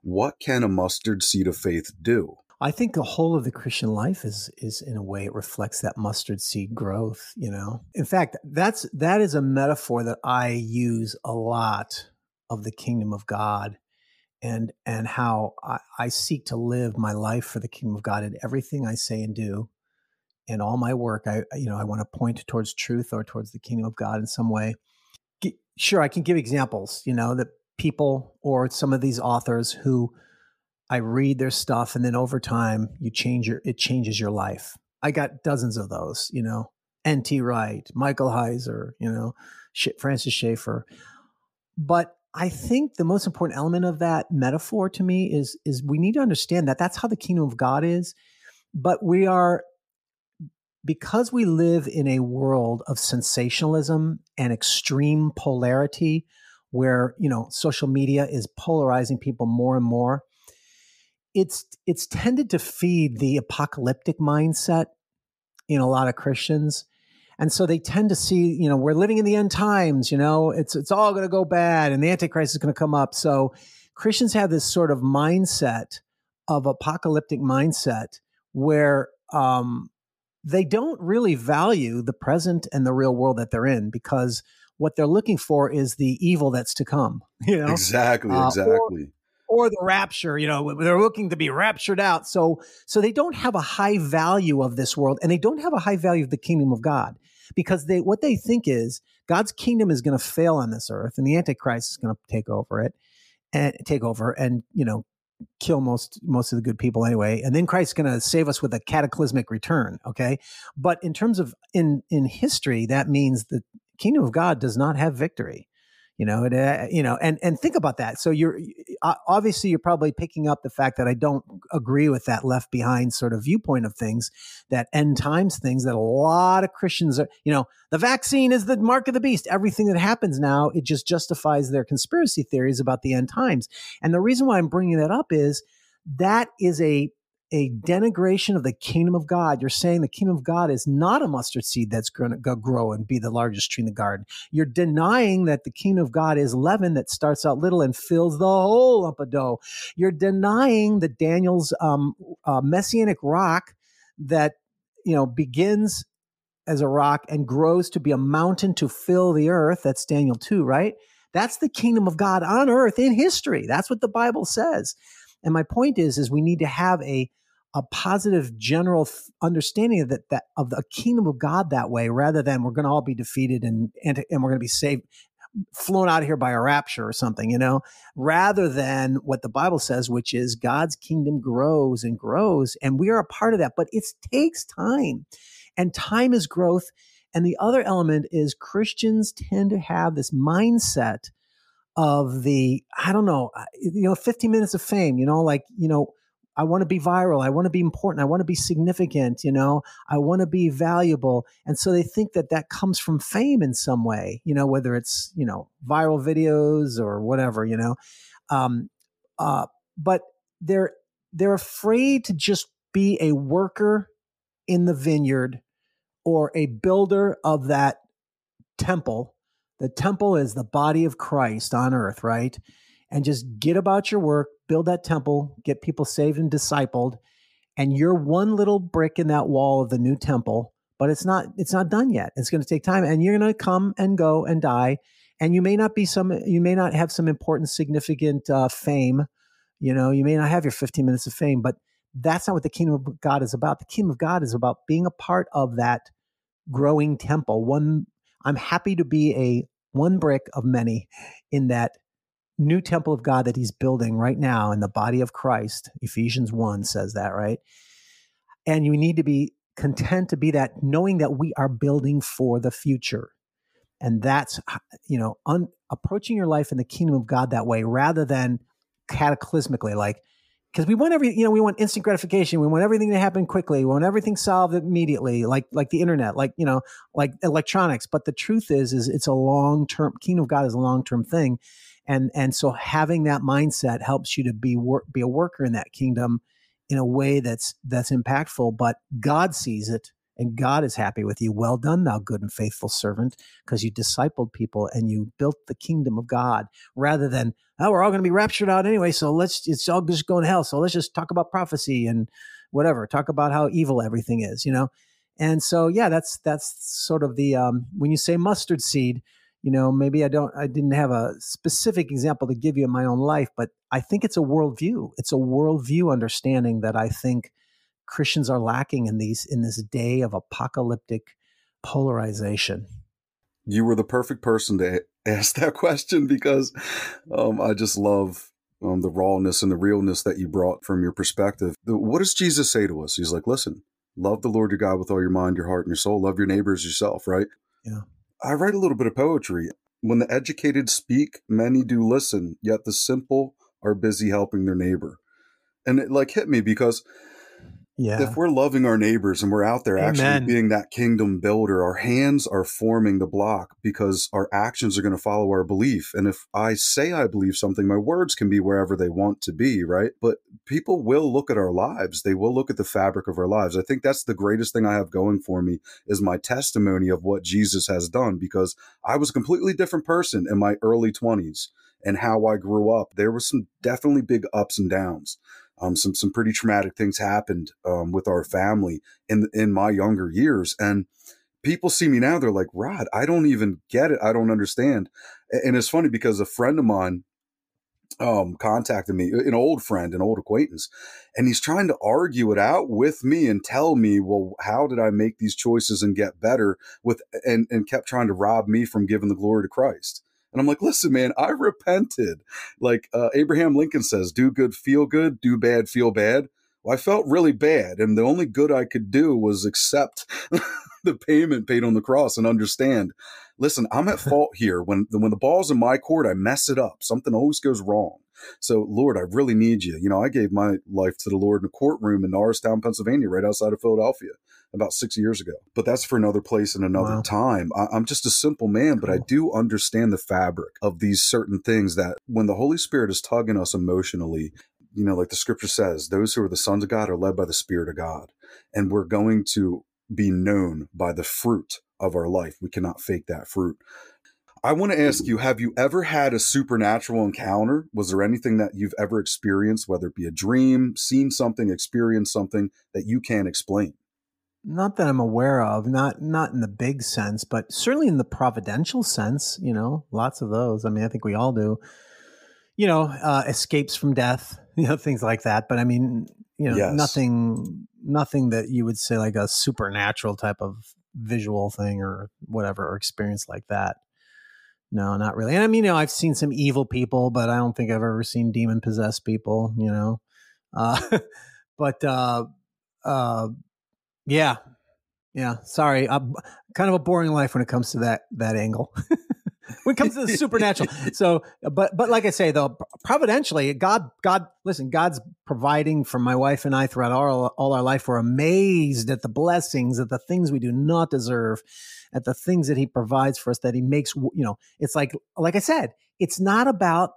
What can a mustard seed of faith do? I think the whole of the Christian life is is in a way it reflects that mustard seed growth. You know, in fact, that's that is a metaphor that I use a lot of the kingdom of God and and how I, I, seek to live my life for the kingdom of God in everything I say and do, in all my work. I you know I want to point towards truth or towards the kingdom of God in some way. Sure, I can give examples. You know that people or some of these authors who I read their stuff, and then over time you change your it changes your life. I got dozens of those. You know, N.T. Wright, Michael Heiser, you know, Francis Schaeffer, but I think the most important element of that metaphor to me is is we need to understand that that's how the kingdom of God is, but we are because we live in a world of sensationalism and extreme polarity where, you know, social media is polarizing people more and more. It's it's tended to feed the apocalyptic mindset in a lot of Christians and so they tend to see you know we're living in the end times you know it's it's all going to go bad and the antichrist is going to come up. So christians have this sort of mindset of apocalyptic mindset where um, they don't really value the present and the real world that they're in because what they're looking for is the evil that's to come you know? Exactly uh, exactly. or the rapture you know they're looking to be raptured out. So so they don't have a high value of this world and they don't have a high value of the kingdom of god because they what they think is god's kingdom is going to fail on this earth and the antichrist is going to take over it and take over and you know kill most most of the good people anyway and then christ's going to save us with a cataclysmic return okay? But in terms of in in history that means the kingdom of god does not have victory you know uh, you know and and think about that. So you're obviously you're probably picking up the fact that i don't agree with that left behind sort of viewpoint of things that end times things that a lot of christians are you know the vaccine is the mark of the beast. Everything that happens now it just justifies their conspiracy theories about the end times. And the reason why i'm bringing that up is that is a a denigration of the kingdom of God. You're saying the kingdom of God is not a mustard seed that's going to grow and be the largest tree in the garden. You're denying that the kingdom of God is leaven that starts out little and fills the whole lump of dough. You're denying that Daniel's um, uh, messianic rock that you know begins as a rock and grows to be a mountain to fill the earth. That's Daniel 2, right? That's the kingdom of God on earth in history. That's what the Bible says. And my point is, is we need to have a a positive general understanding of that, that of the kingdom of God that way, rather than we're going to all be defeated and and, and we're going to be saved, flown out of here by a rapture or something, you know, rather than what the Bible says, which is God's kingdom grows and grows, and we are a part of that. But it takes time, and time is growth. And the other element is Christians tend to have this mindset of the I don't know, you know, 15 minutes of fame, you know, like you know I want to be viral. I want to be important. I want to be significant. You know, I want to be valuable. And so they think that that comes from fame in some way, you know, whether it's, you know, viral videos or whatever, you know. Um, uh, but they're, they're afraid to just be a worker in the vineyard or a builder of that temple. The temple is the body of Christ on earth, right? And just get about your work, build that temple, get people saved and discipled, and you're one little brick in that wall of the new temple, but it's not it's not done yet. It's going to take time and you're going to come and go and die and you may not be some you may not have some important significant uh, fame you know you may not have your 15 minutes of fame but that's not what the kingdom of god is about the kingdom of god is about being a part of that growing temple one i'm happy to be a one brick of many in that new temple of god that he's building right now in the body of christ ephesians 1 says that right? And you need to be content to be that knowing that we are building for the future. And that's you know un, approaching your life in the kingdom of god that way rather than cataclysmically like because we want every you know we want instant gratification. We want everything to happen quickly. We want everything solved immediately like like the internet like you know like electronics. But the truth is is it's a long term kingdom of god is a long term thing and and so having that mindset helps you to be work be a worker in that kingdom in a way that's that's impactful but god sees it and God is happy with you. Well done, thou good and faithful servant, because you discipled people and you built the kingdom of God rather than, oh, we're all going to be raptured out anyway. So let's, it's all just going to hell. So let's just talk about prophecy and whatever, talk about how evil everything is, you know? And so, yeah, that's, that's sort of the, um, when you say mustard seed, you know, maybe I don't, I didn't have a specific example to give you in my own life, but I think it's a worldview. It's a worldview understanding that I think Christians are lacking in these in this day of apocalyptic polarization? You were the perfect person to ask that question because um, I just love um, the rawness and the realness that you brought from your perspective. What does Jesus say to us? He's like, listen, love the Lord your God with all your mind, your heart, and your soul. Love your neighbors yourself, right? Yeah. I write a little bit of poetry. When the educated speak, many do listen, yet the simple are busy helping their neighbor. And it like hit me because yeah. If we're loving our neighbors and we're out there Amen. actually being that kingdom builder, our hands are forming the block because our actions are going to follow our belief. And if I say I believe something, my words can be wherever they want to be, right? But people will look at our lives. They will look at the fabric of our lives. I think that's the greatest thing I have going for me is my testimony of what Jesus has done because I was a completely different person in my early 20s and how I grew up. There was some definitely big ups and downs um, some some pretty traumatic things happened um, with our family in in my younger years, and people see me now. They're like, "Rod, I don't even get it. I don't understand." And it's funny because a friend of mine um, contacted me, an old friend, an old acquaintance, and he's trying to argue it out with me and tell me, well, how did I make these choices and get better with, and, and kept trying to rob me from giving the glory to Christ. And I'm like, listen, man, I repented. Like uh, Abraham Lincoln says, do good, feel good, do bad, feel bad. Well, I felt really bad. And the only good I could do was accept the payment paid on the cross and understand, listen, I'm at fault here. When, when the ball's in my court, I mess it up. Something always goes wrong. So, Lord, I really need you. You know, I gave my life to the Lord in a courtroom in Norristown, Pennsylvania, right outside of Philadelphia about six years ago. But that's for another place and another wow. time. I, am just a simple man, but I do understand the fabric of these certain things that when the Holy Spirit is tugging us emotionally, you know, like the scripture says, those who are the sons of God are led by the Spirit of God. And we're going to be known by the fruit of our life. We cannot fake that fruit. I want to ask you have you ever had a supernatural encounter? Was there anything that you've ever experienced, whether it be a dream, seen something, experienced something that you can't explain? Not that I'm aware of, not not in the big sense, but certainly in the providential sense. You know, lots of those. I mean, I think we all do. You know, uh, escapes from death, you know, things like that. But I mean, you know, yes. nothing, nothing that you would say like a supernatural type of visual thing or whatever or experience like that. No, not really. And I mean, you know, I've seen some evil people, but I don't think I've ever seen demon possessed people. You know, uh, but uh, uh, yeah. Yeah. Sorry. Uh, I'm kind of a boring life when it comes to that that angle. when it comes to the supernatural. So, uh, but but like I say though, providentially, God God listen, God's providing for my wife and I throughout all all our life. We're amazed at the blessings, at the things we do not deserve, at the things that He provides for us. That He makes. You know, it's like like I said, it's not about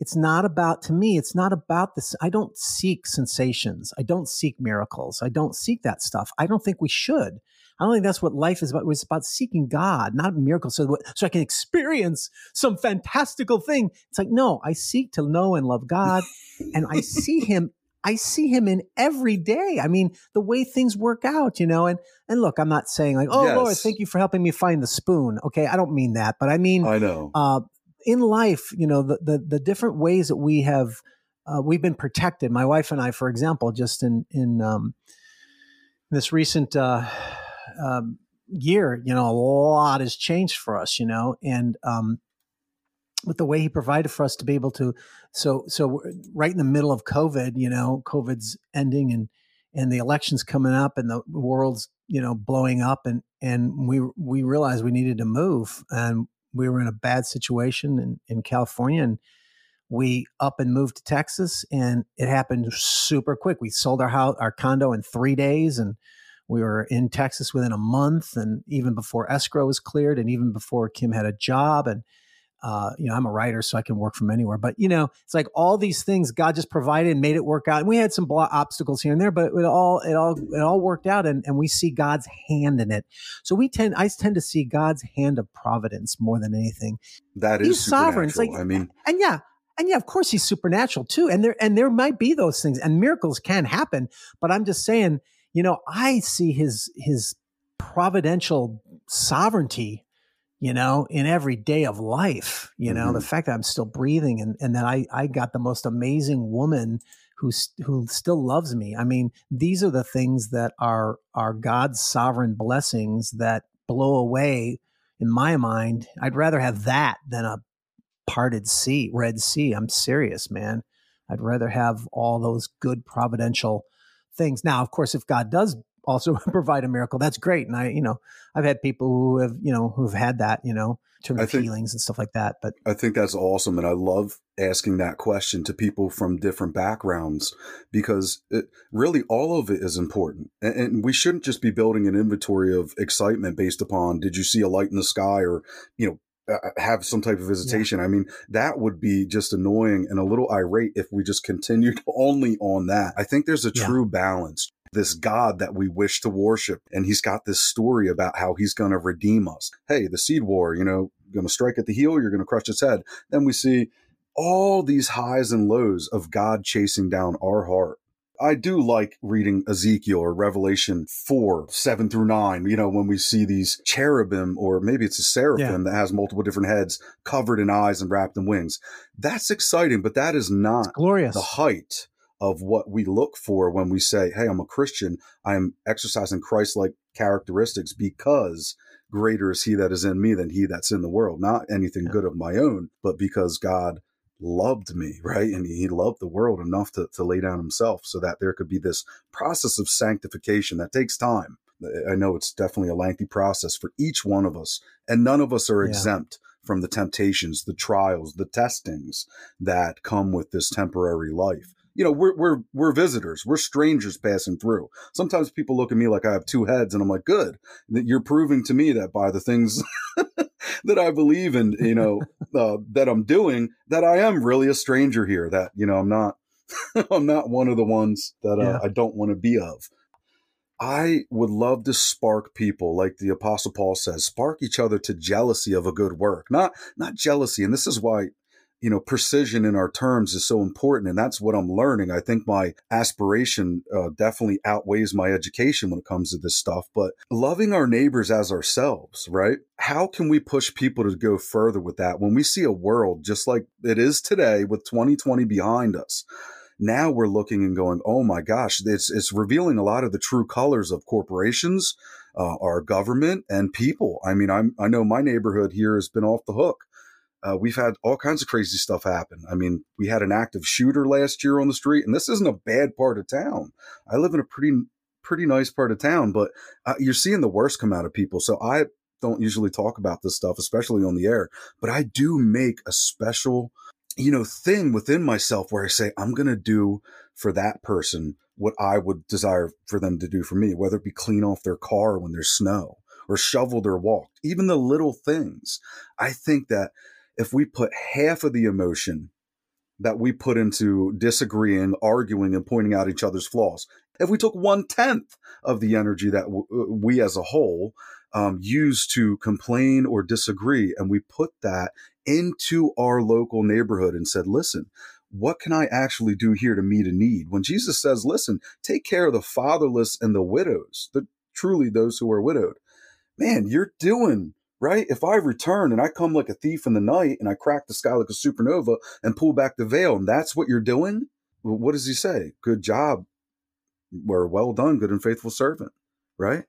it's not about to me it's not about this i don't seek sensations i don't seek miracles i don't seek that stuff i don't think we should i don't think that's what life is about it's about seeking god not miracles so, so i can experience some fantastical thing it's like no i seek to know and love god and i see him I see him in every day. I mean, the way things work out, you know, and and look, I'm not saying like, oh yes. Lord, thank you for helping me find the spoon. Okay, I don't mean that, but I mean, I know. Uh, in life, you know, the, the, the different ways that we have, uh, we've been protected. My wife and I, for example, just in, in, um, this recent, uh, um, year, you know, a lot has changed for us, you know, and, um, with the way he provided for us to be able to, so, so right in the middle of COVID, you know, COVID's ending and, and the elections coming up and the world's, you know, blowing up and, and we, we realized we needed to move and we were in a bad situation in, in California and we up and moved to Texas and it happened super quick. We sold our house, our condo in three days and we were in Texas within a month and even before escrow was cleared and even before Kim had a job and uh, you know, I'm a writer, so I can work from anywhere. But you know, it's like all these things God just provided and made it work out. And we had some obstacles here and there, but it all it all it all worked out, and, and we see God's hand in it. So we tend I tend to see God's hand of providence more than anything. That is He's sovereign. It's like I mean, and yeah, and yeah, of course He's supernatural too. And there and there might be those things, and miracles can happen. But I'm just saying, you know, I see His His providential sovereignty you know, in every day of life, you know, mm-hmm. the fact that I'm still breathing and, and that I, I got the most amazing woman who, who still loves me. I mean, these are the things that are, are God's sovereign blessings that blow away in my mind. I'd rather have that than a parted sea, Red Sea. I'm serious, man. I'd rather have all those good providential things. Now, of course, if God does also provide a miracle. That's great. And I, you know, I've had people who have, you know, who've had that, you know, in terms I of think, and stuff like that. But I think that's awesome. And I love asking that question to people from different backgrounds because it, really all of it is important. And, and we shouldn't just be building an inventory of excitement based upon, did you see a light in the sky or, you know, uh, uh, have some type of visitation. Yeah. I mean, that would be just annoying and a little irate if we just continued only on that. I think there's a yeah. true balance this God that we wish to worship. And he's got this story about how he's going to redeem us. Hey, the seed war, you know, going to strike at the heel, you're going to crush its head. Then we see all these highs and lows of God chasing down our heart. I do like reading Ezekiel or Revelation 4, 7 through 9, you know, when we see these cherubim, or maybe it's a seraphim yeah. that has multiple different heads covered in eyes and wrapped in wings. That's exciting, but that is not it's glorious. the height of what we look for when we say, Hey, I'm a Christian. I'm exercising Christ like characteristics because greater is he that is in me than he that's in the world. Not anything yeah. good of my own, but because God loved me, right? And he loved the world enough to, to lay down himself so that there could be this process of sanctification that takes time. I know it's definitely a lengthy process for each one of us, and none of us are yeah. exempt from the temptations, the trials, the testings that come with this temporary life you know, we're we're we're visitors, we're strangers passing through. Sometimes people look at me like I have two heads, and I'm like, good, that you're proving to me that by the things that I believe in, you know, uh, that I'm doing, that I am really a stranger here. That you know, I'm not, I'm not one of the ones that uh, yeah. I don't want to be of. I would love to spark people, like the Apostle Paul says, spark each other to jealousy of a good work, not not jealousy. And this is why you know, precision in our terms is so important. And that's what I'm learning. I think my aspiration uh, definitely outweighs my education when it comes to this stuff. But loving our neighbors as ourselves, right? How can we push people to go further with that when we see a world just like it is today with 2020 behind us? Now we're looking and going, oh my gosh, it's, it's revealing a lot of the true colors of corporations, uh, our government, and people. I mean, I'm, I know my neighborhood here has been off the hook uh, we've had all kinds of crazy stuff happen. I mean, we had an active shooter last year on the street, and this isn't a bad part of town. I live in a pretty pretty nice part of town, but uh, you're seeing the worst come out of people. So I don't usually talk about this stuff, especially on the air, but I do make a special, you know, thing within myself where I say I'm going to do for that person what I would desire for them to do for me, whether it be clean off their car when there's snow or shovel their walk, even the little things. I think that if we put half of the emotion that we put into disagreeing, arguing, and pointing out each other's flaws. If we took one tenth of the energy that w- uh, we as a whole um, use to complain or disagree, and we put that into our local neighborhood and said, listen, what can I actually do here to meet a need? When Jesus says, listen, take care of the fatherless and the widows, the truly those who are widowed, man, you're doing right? If I return and I come like a thief in the night and I crack the sky like a supernova and pull back the veil, and that's what you're doing, what does he say? Good job, or well done, good and faithful servant, right?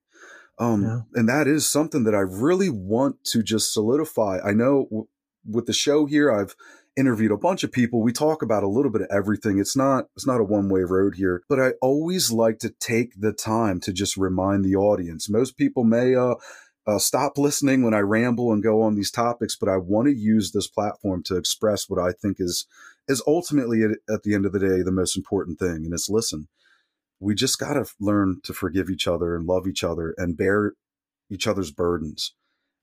Um, yeah. And that is something that I really want to just solidify. I know w- with the show here, I've interviewed a bunch of people. We talk about a little bit of everything. It's not it's not a one way road here, but I always like to take the time to just remind the audience. Most people may uh, uh, stop listening when I ramble and go on these topics, but I want to use this platform to express what I think is is ultimately at, at the end of the day the most important thing, and it's listen. We just got to learn to forgive each other and love each other and bear each other's burdens.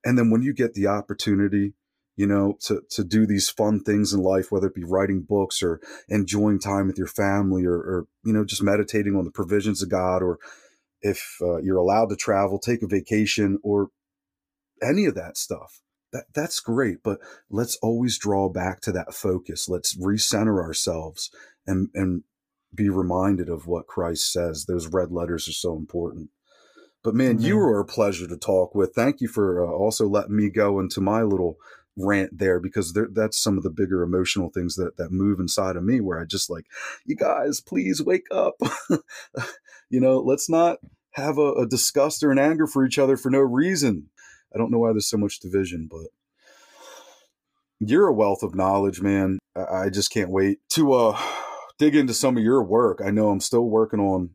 And then when you get the opportunity, you know, to to do these fun things in life, whether it be writing books or enjoying time with your family or, or you know just meditating on the provisions of God or if uh, you're allowed to travel, take a vacation, or any of that stuff. That that's great, but let's always draw back to that focus. Let's recenter ourselves and and be reminded of what Christ says. Those red letters are so important. But man, mm-hmm. you were a pleasure to talk with. Thank you for uh, also letting me go into my little rant there because there, that's some of the bigger emotional things that that move inside of me where I just like, you guys, please wake up. you know, let's not have a, a disgust or an anger for each other for no reason. I don't know why there's so much division, but you're a wealth of knowledge, man. I, I just can't wait to uh dig into some of your work. I know I'm still working on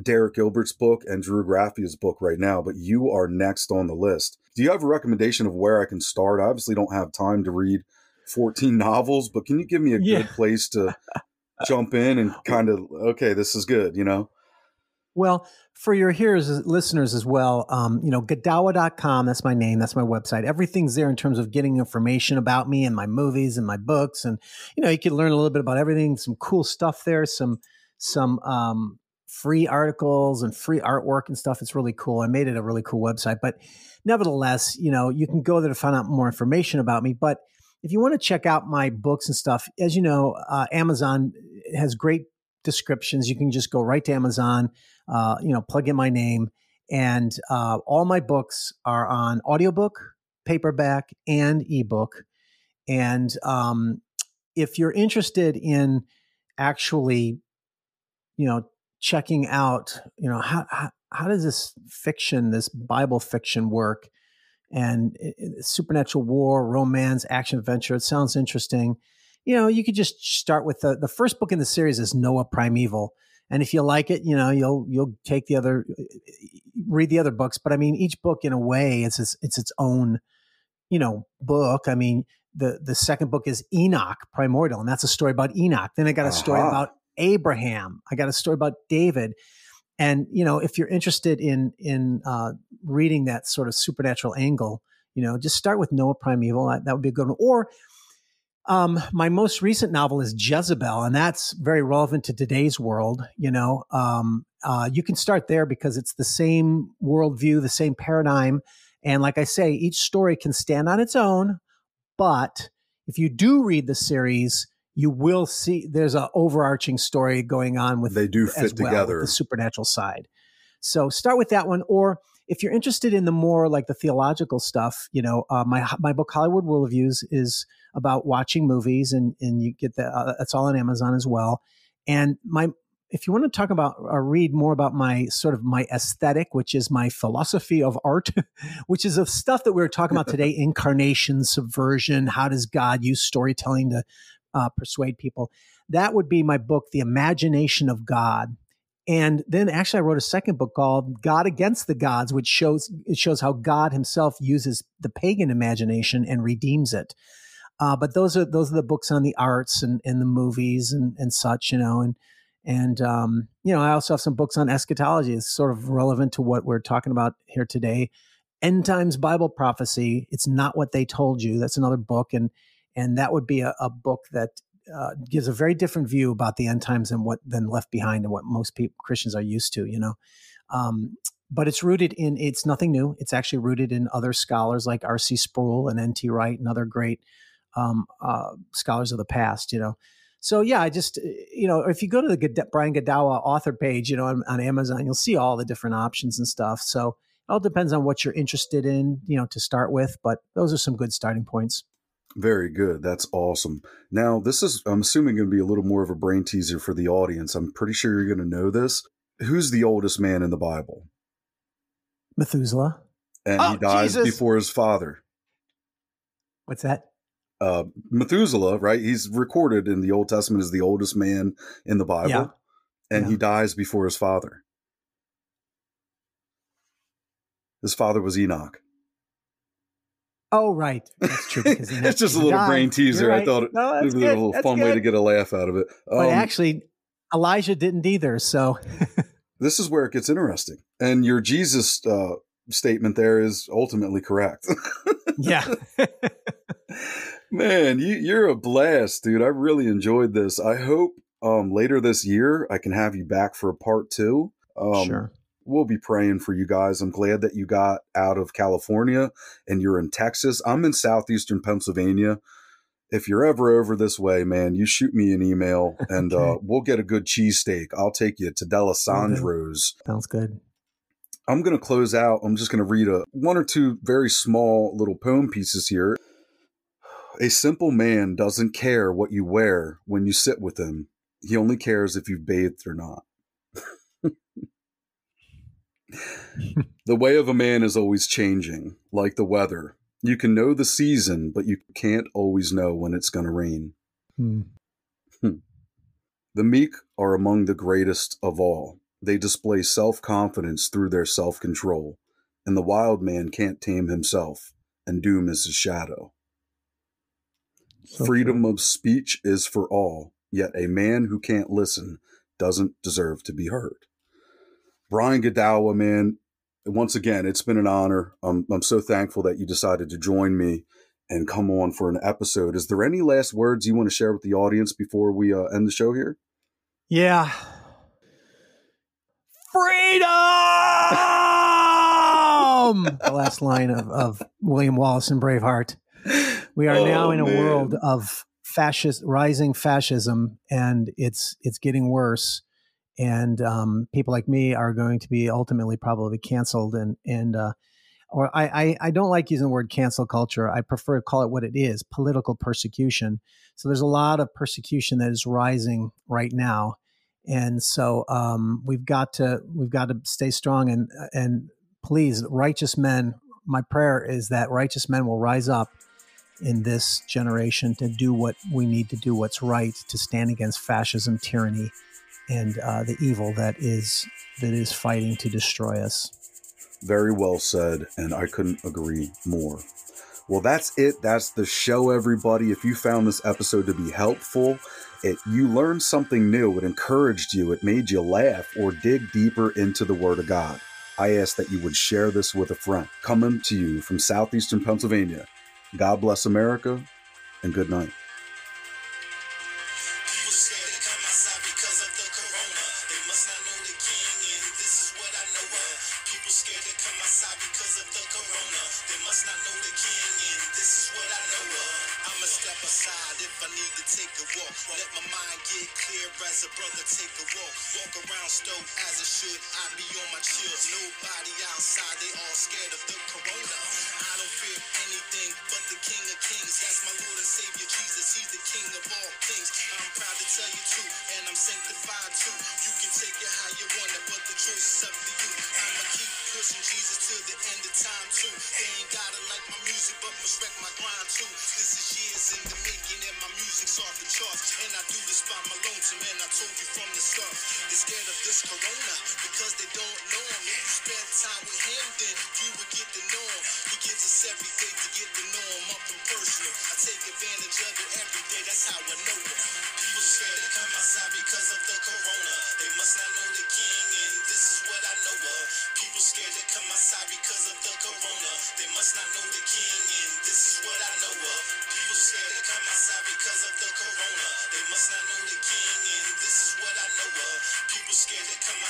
Derek Gilbert's book and Drew Graffia's book right now, but you are next on the list. Do you have a recommendation of where I can start? I obviously don't have time to read 14 novels, but can you give me a yeah. good place to jump in and kind of, okay, this is good, you know? Well, for your hearers, listeners as well, um, you know, Godawa.com, that's my name, that's my website. Everything's there in terms of getting information about me and my movies and my books. And, you know, you can learn a little bit about everything, some cool stuff there, some, some, um, free articles and free artwork and stuff. It's really cool. I made it a really cool website, but nevertheless, you know, you can go there to find out more information about me. But if you want to check out my books and stuff, as you know, uh, Amazon has great descriptions. You can just go right to Amazon, uh, you know, plug in my name, and uh, all my books are on audiobook, paperback, and ebook. And um, if you're interested in actually, you know, checking out, you know, how, how, how does this fiction, this Bible fiction work? And it, it, supernatural war, romance, action adventure. It sounds interesting you know, you could just start with the the first book in the series is Noah Primeval, and if you like it, you know, you'll you'll take the other, read the other books. But I mean, each book in a way, it's its, it's its own, you know, book. I mean, the the second book is Enoch Primordial, and that's a story about Enoch. Then I got a uh-huh. story about Abraham. I got a story about David. And you know, if you're interested in in uh, reading that sort of supernatural angle, you know, just start with Noah Primeval. That, that would be a good one. Or um, my most recent novel is Jezebel, and that's very relevant to today's world. You know, um, uh, you can start there because it's the same worldview, the same paradigm, and like I say, each story can stand on its own. But if you do read the series, you will see there's an overarching story going on with they do fit well, together the supernatural side. So start with that one, or if you're interested in the more like the theological stuff, you know, uh, my my book Hollywood Worldviews is about watching movies, and and you get that. Uh, that's all on Amazon as well. And my if you want to talk about or read more about my sort of my aesthetic, which is my philosophy of art, which is the stuff that we were talking about today: incarnation, subversion. How does God use storytelling to uh, persuade people? That would be my book, The Imagination of God. And then actually I wrote a second book called God Against the Gods, which shows it shows how God himself uses the pagan imagination and redeems it. Uh, but those are those are the books on the arts and, and the movies and, and such, you know, and and um, you know, I also have some books on eschatology. It's sort of relevant to what we're talking about here today. End times Bible prophecy. It's not what they told you. That's another book, and and that would be a, a book that uh, gives a very different view about the end times than what than Left Behind and what most people Christians are used to. You know, um, but it's rooted in it's nothing new. It's actually rooted in other scholars like R.C. Sproul and N.T. Wright and other great um, uh, scholars of the past. You know, so yeah, I just you know if you go to the Brian Godawa author page, you know, on, on Amazon, you'll see all the different options and stuff. So it all depends on what you're interested in, you know, to start with. But those are some good starting points. Very good. That's awesome. Now, this is, I'm assuming, going to be a little more of a brain teaser for the audience. I'm pretty sure you're going to know this. Who's the oldest man in the Bible? Methuselah. And oh, he dies Jesus. before his father. What's that? Uh, Methuselah, right? He's recorded in the Old Testament as the oldest man in the Bible. Yeah. And yeah. he dies before his father. His father was Enoch. Oh, right. That's true. it's just a little died. brain teaser. Right. I thought no, it was a little that's fun good. way to get a laugh out of it. Um, but actually, Elijah didn't either. So this is where it gets interesting. And your Jesus uh, statement there is ultimately correct. yeah. Man, you, you're a blast, dude. I really enjoyed this. I hope um, later this year I can have you back for a part two. Um, sure we'll be praying for you guys. I'm glad that you got out of California and you're in Texas. I'm in southeastern Pennsylvania. If you're ever over this way, man, you shoot me an email and uh, okay. uh, we'll get a good cheesesteak. I'll take you to D'Alessandro's. Sounds good. I'm going to close out. I'm just going to read a one or two very small little poem pieces here. A simple man doesn't care what you wear when you sit with him. He only cares if you've bathed or not. the way of a man is always changing, like the weather. You can know the season, but you can't always know when it's going to rain. Hmm. Hmm. The meek are among the greatest of all. They display self confidence through their self control, and the wild man can't tame himself, and doom is his shadow. So Freedom true. of speech is for all, yet a man who can't listen doesn't deserve to be heard. Brian Godawa, man, once again, it's been an honor. I'm, I'm so thankful that you decided to join me and come on for an episode. Is there any last words you want to share with the audience before we uh, end the show here? Yeah. Freedom! the last line of, of William Wallace and Braveheart. We are oh, now in a man. world of fascist rising fascism and it's it's getting worse and um, people like me are going to be ultimately probably canceled and and uh, or I, I, I don't like using the word cancel culture. I prefer to call it what it is: political persecution. So there's a lot of persecution that is rising right now, and so um, we've got to we've got to stay strong and and please, righteous men. My prayer is that righteous men will rise up in this generation to do what we need to do, what's right, to stand against fascism, tyranny, and uh, the evil that is that is fighting to destroy us. Very well said, and I couldn't agree more. Well, that's it. That's the show, everybody. If you found this episode to be helpful, it you learned something new, it encouraged you, it made you laugh, or dig deeper into the Word of God. I ask that you would share this with a friend. Coming to you from southeastern Pennsylvania. God bless America, and good night. Because they don't know him. If you spend time with him, then you would get to know him. He gives us everything to get to know him up and personal. I take advantage of it every day. That's how I know him. People scared to come outside because of the corona. They must not know the king, and this is what I know of. People scared to come outside because of the corona. They must not know the king, and this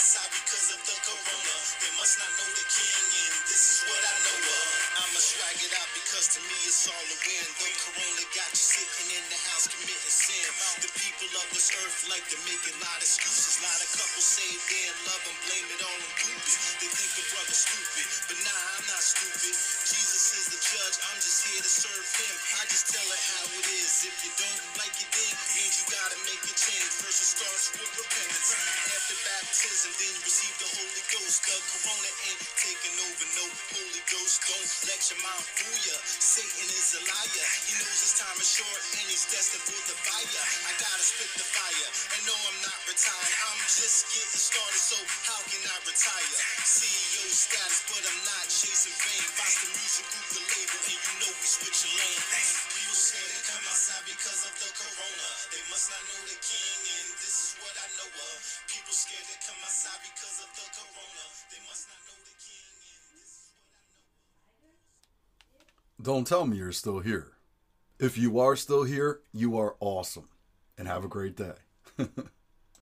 outside because of the corona. They must not know the king, and this is what I know of. I'ma swag it out because to me it's all a win. The corona got you sitting in the house committing sin. The people of this earth like to make a lot of excuses. A Lot of couples say they in love and blame it all on Cupid. They think the brother's stupid, but nah, I'm not stupid. Jesus judge, I'm just here to serve him. I just tell it how it is. If you don't like it, then means you gotta make a change. First it starts with repentance. After baptism, then you receive the Holy Ghost. The corona ain't taking over, no Holy Ghost. Don't let your mind fool ya. Satan is a liar. He knows his time is short and he's destined for the fire. I gotta spit the fire. And no, I'm not retired. I'm just getting started, so how can I retire? CEO status, but I'm not chasing fame. Boss the music group, the label, and you know we switching lanes. Scared to come outside because of the corona. They must not know the king, and this is what I know of. People scared to come outside because of the corona. They must not know the king, and this is what I know. Don't tell me you're still here. If you are still here, you are awesome. And have a great day.